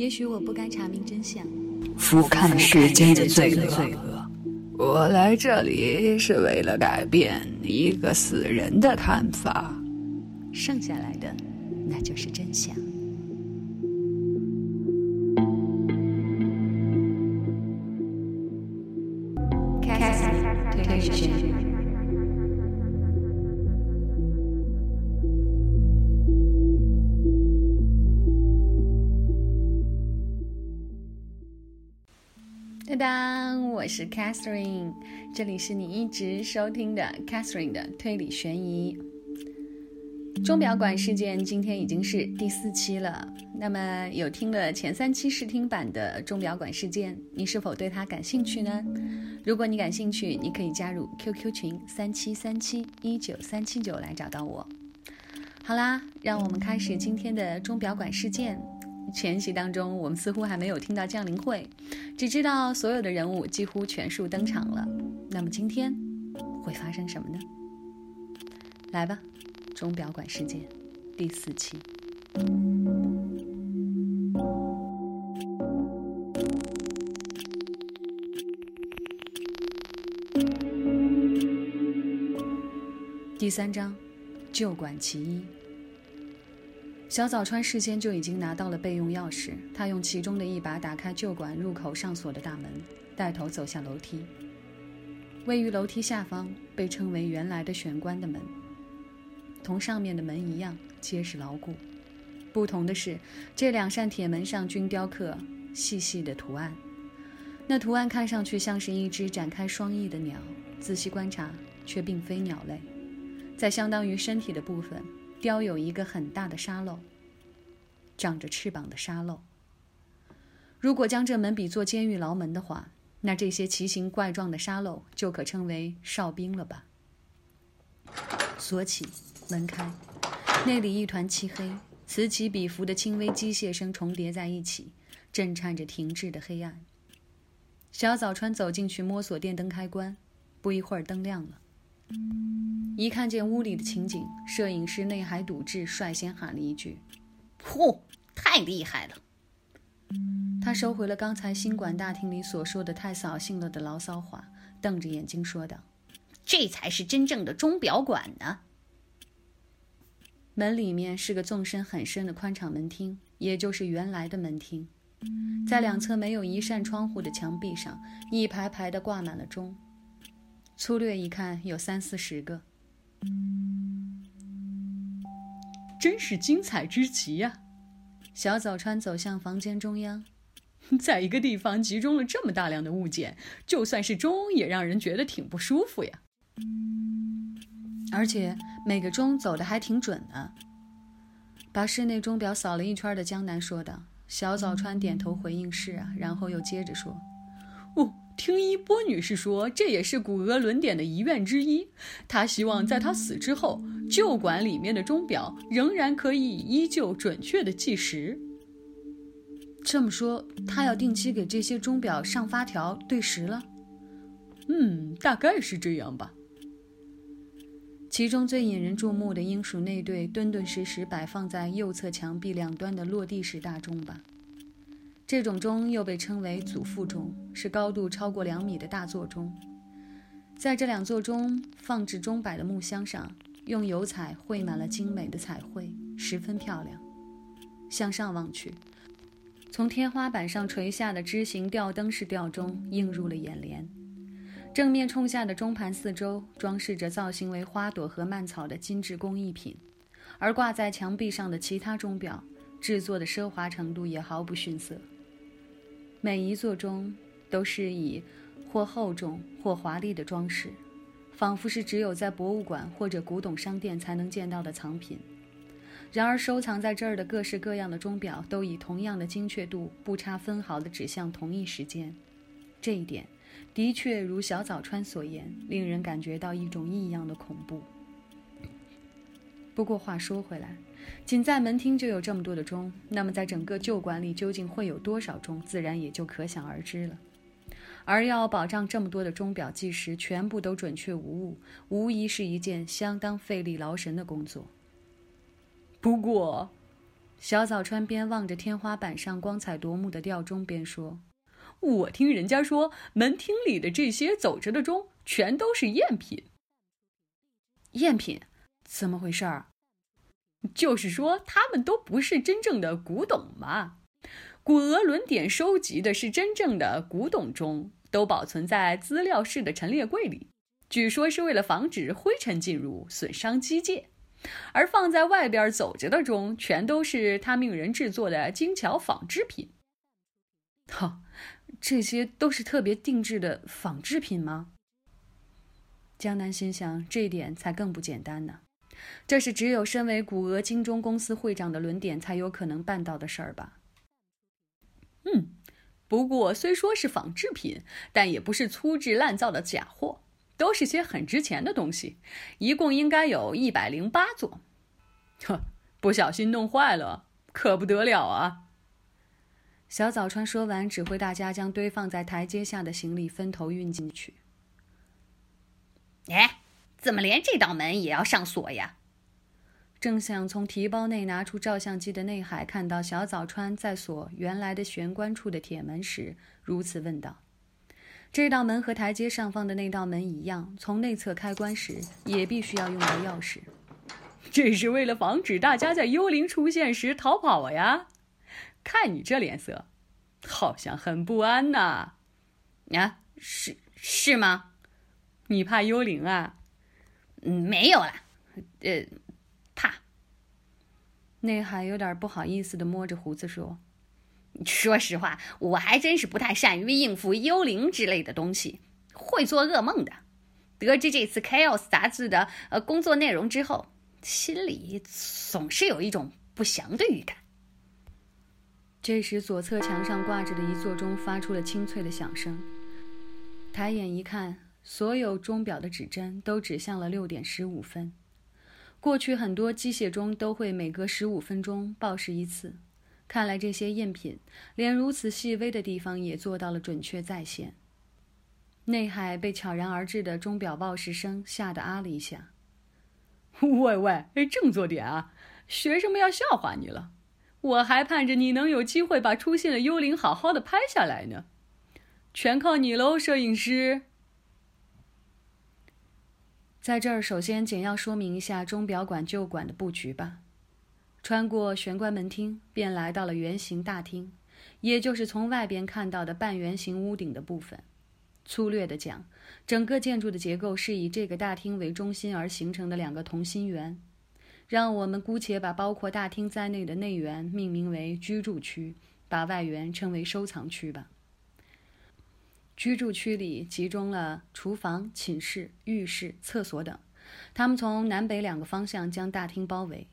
也许我不该查明真相，俯瞰世间的罪恶。我来这里是为了改变一个死人的看法，剩下来的那就是真相。当我是 Catherine，这里是你一直收听的 Catherine 的推理悬疑钟表馆事件。今天已经是第四期了。那么有听了前三期试听版的钟表馆事件，你是否对它感兴趣呢？如果你感兴趣，你可以加入 QQ 群三七三七一九三七九来找到我。好啦，让我们开始今天的钟表馆事件。前期当中，我们似乎还没有听到降临会，只知道所有的人物几乎全数登场了。那么今天会发生什么呢？来吧，钟表馆事件第四期。第三章，旧馆奇一。小早川事先就已经拿到了备用钥匙，他用其中的一把打开旧馆入口上锁的大门，带头走下楼梯。位于楼梯下方，被称为“原来的玄关”的门，同上面的门一样结实牢固。不同的是，这两扇铁门上均雕刻细细的图案，那图案看上去像是一只展开双翼的鸟，仔细观察却并非鸟类，在相当于身体的部分。雕有一个很大的沙漏，长着翅膀的沙漏。如果将这门比作监狱牢门的话，那这些奇形怪状的沙漏就可称为哨兵了吧？锁起，门开，内里一团漆黑，此起彼伏的轻微机械声重叠在一起，震颤着停滞的黑暗。小早川走进去摸索电灯开关，不一会儿灯亮了。一看见屋里的情景，摄影师内海笃志率先喊了一句：“呼，太厉害了！”他收回了刚才新馆大厅里所说的太扫兴了的牢骚话，瞪着眼睛说道：“这才是真正的钟表馆呢。”门里面是个纵深很深的宽敞门厅，也就是原来的门厅。在两侧没有一扇窗户的墙壁上，一排排的挂满了钟。粗略一看，有三四十个，真是精彩之极呀！小早川走向房间中央，在一个地方集中了这么大量的物件，就算是钟也让人觉得挺不舒服呀。而且每个钟走的还挺准呢。把室内钟表扫了一圈的江南说道。小早川点头回应是啊，然后又接着说：“哦。”听一波女士说，这也是古俄伦典的遗愿之一。她希望在她死之后，旧馆里面的钟表仍然可以依旧准确的计时。这么说，她要定期给这些钟表上发条对时了？嗯，大概是这样吧。其中最引人注目的应属那对敦敦实实摆放在右侧墙壁两端的落地式大钟吧。这种钟又被称为祖父钟，是高度超过两米的大座钟。在这两座钟放置钟摆的木箱上，用油彩绘满了精美的彩绘，十分漂亮。向上望去，从天花板上垂下的枝形吊灯式吊钟映入了眼帘。正面冲下的钟盘四周装饰着造型为花朵和蔓草的精致工艺品，而挂在墙壁上的其他钟表制作的奢华程度也毫不逊色。每一座钟都是以或厚重或华丽的装饰，仿佛是只有在博物馆或者古董商店才能见到的藏品。然而，收藏在这儿的各式各样的钟表都以同样的精确度，不差分毫地指向同一时间。这一点，的确如小早川所言，令人感觉到一种异样的恐怖。不过话说回来，仅在门厅就有这么多的钟，那么在整个旧馆里究竟会有多少钟，自然也就可想而知了。而要保障这么多的钟表计时全部都准确无误，无疑是一件相当费力劳神的工作。不过，小早川边望着天花板上光彩夺目的吊钟边说：“我听人家说，门厅里的这些走着的钟全都是赝品。赝品？怎么回事儿？就是说他们都不是真正的古董嘛。古俄轮典收集的是真正的古董钟，都保存在资料室的陈列柜里。”据说是为了防止灰尘进入损伤机械，而放在外边走着的钟全都是他命人制作的精巧仿制品。哈，这些都是特别定制的仿制品吗？江南心想，这一点才更不简单呢。这是只有身为古俄金钟公司会长的轮典才有可能办到的事儿吧？嗯，不过虽说是仿制品，但也不是粗制滥造的假货。都是些很值钱的东西，一共应该有一百零八座。呵，不小心弄坏了，可不得了啊！小早川说完，指挥大家将堆放在台阶下的行李分头运进去。哎，怎么连这道门也要上锁呀？正想从提包内拿出照相机的内海看到小早川在锁原来的玄关处的铁门时，如此问道。这道门和台阶上方的那道门一样，从内侧开关时也必须要用到钥匙。这是为了防止大家在幽灵出现时逃跑呀！看你这脸色，好像很不安呐。啊，是是吗？你怕幽灵啊？嗯，没有啦，呃，怕。内海有点不好意思的摸着胡子说。说实话，我还真是不太善于应付幽灵之类的东西，会做噩梦的。得知这次《Chaos》杂志的呃工作内容之后，心里总是有一种不祥的预感。这时，左侧墙上挂着的一座钟发出了清脆的响声。抬眼一看，所有钟表的指针都指向了六点十五分。过去很多机械钟都会每隔十五分钟报时一次。看来这些赝品连如此细微的地方也做到了准确再现。内海被悄然而至的钟表报时声吓得啊了一下。喂喂，振作点啊！学生们要笑话你了。我还盼着你能有机会把出现的幽灵好好的拍下来呢。全靠你喽，摄影师。在这儿，首先简要说明一下钟表馆旧馆的布局吧。穿过玄关门厅，便来到了圆形大厅，也就是从外边看到的半圆形屋顶的部分。粗略的讲，整个建筑的结构是以这个大厅为中心而形成的两个同心圆。让我们姑且把包括大厅在内的内圆命名为居住区，把外圆称为收藏区吧。居住区里集中了厨房、寝室、浴室、厕所等，他们从南北两个方向将大厅包围。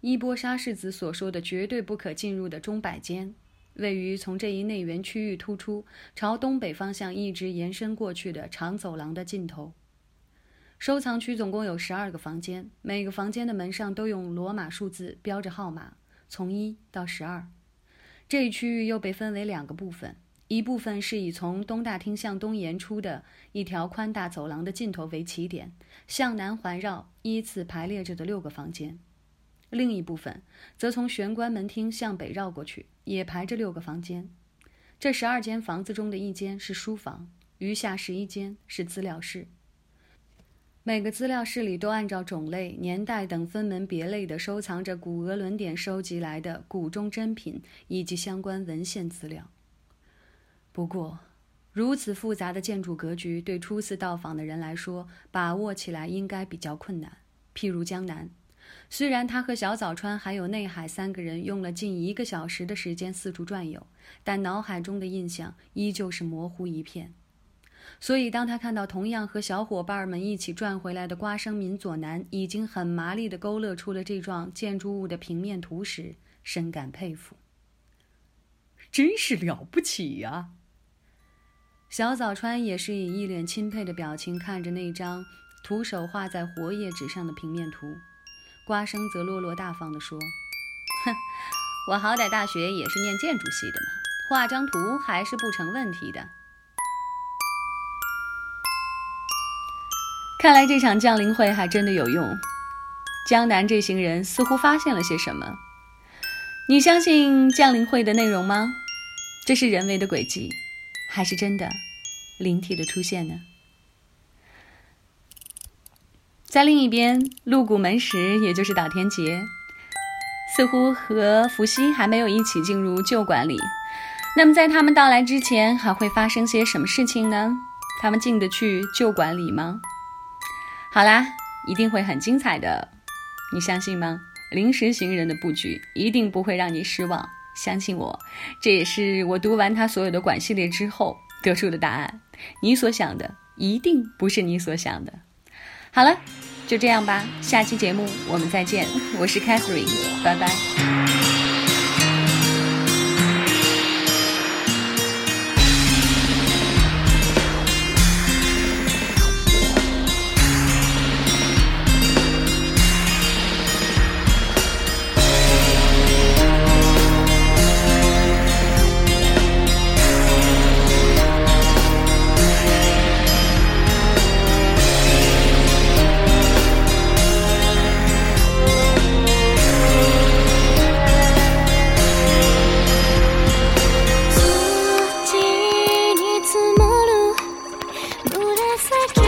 伊波沙世子所说的绝对不可进入的钟摆间，位于从这一内圆区域突出、朝东北方向一直延伸过去的长走廊的尽头。收藏区总共有十二个房间，每个房间的门上都用罗马数字标着号码，从一到十二。这一区域又被分为两个部分，一部分是以从东大厅向东延出的一条宽大走廊的尽头为起点，向南环绕，依次排列着的六个房间。另一部分则从玄关门厅向北绕过去，也排着六个房间。这十二间房子中的一间是书房，余下十一间是资料室。每个资料室里都按照种类、年代等分门别类地收藏着古俄伦典收集来的古中珍品以及相关文献资料。不过，如此复杂的建筑格局对初次到访的人来说，把握起来应该比较困难。譬如江南。虽然他和小早川还有内海三个人用了近一个小时的时间四处转悠，但脑海中的印象依旧是模糊一片。所以，当他看到同样和小伙伴们一起转回来的瓜生民佐南已经很麻利地勾勒出了这幢建筑物的平面图时，深感佩服。真是了不起呀！小早川也是以一脸钦佩的表情看着那张徒手画在活页纸上的平面图。瓜生则落落大方地说：“哼，我好歹大学也是念建筑系的嘛，画张图还是不成问题的。”看来这场降临会还真的有用。江南这行人似乎发现了些什么。你相信降临会的内容吗？这是人为的轨迹，还是真的灵体的出现呢？在另一边，鹿谷门石，也就是岛田结，似乎和伏羲还没有一起进入旧馆里。那么，在他们到来之前，还会发生些什么事情呢？他们进得去旧馆里吗？好啦，一定会很精彩的，你相信吗？临时行人的布局一定不会让你失望，相信我，这也是我读完他所有的管系列之后得出的答案。你所想的一定不是你所想的。好了，就这样吧，下期节目我们再见。我是 Catherine，拜拜。would I forget?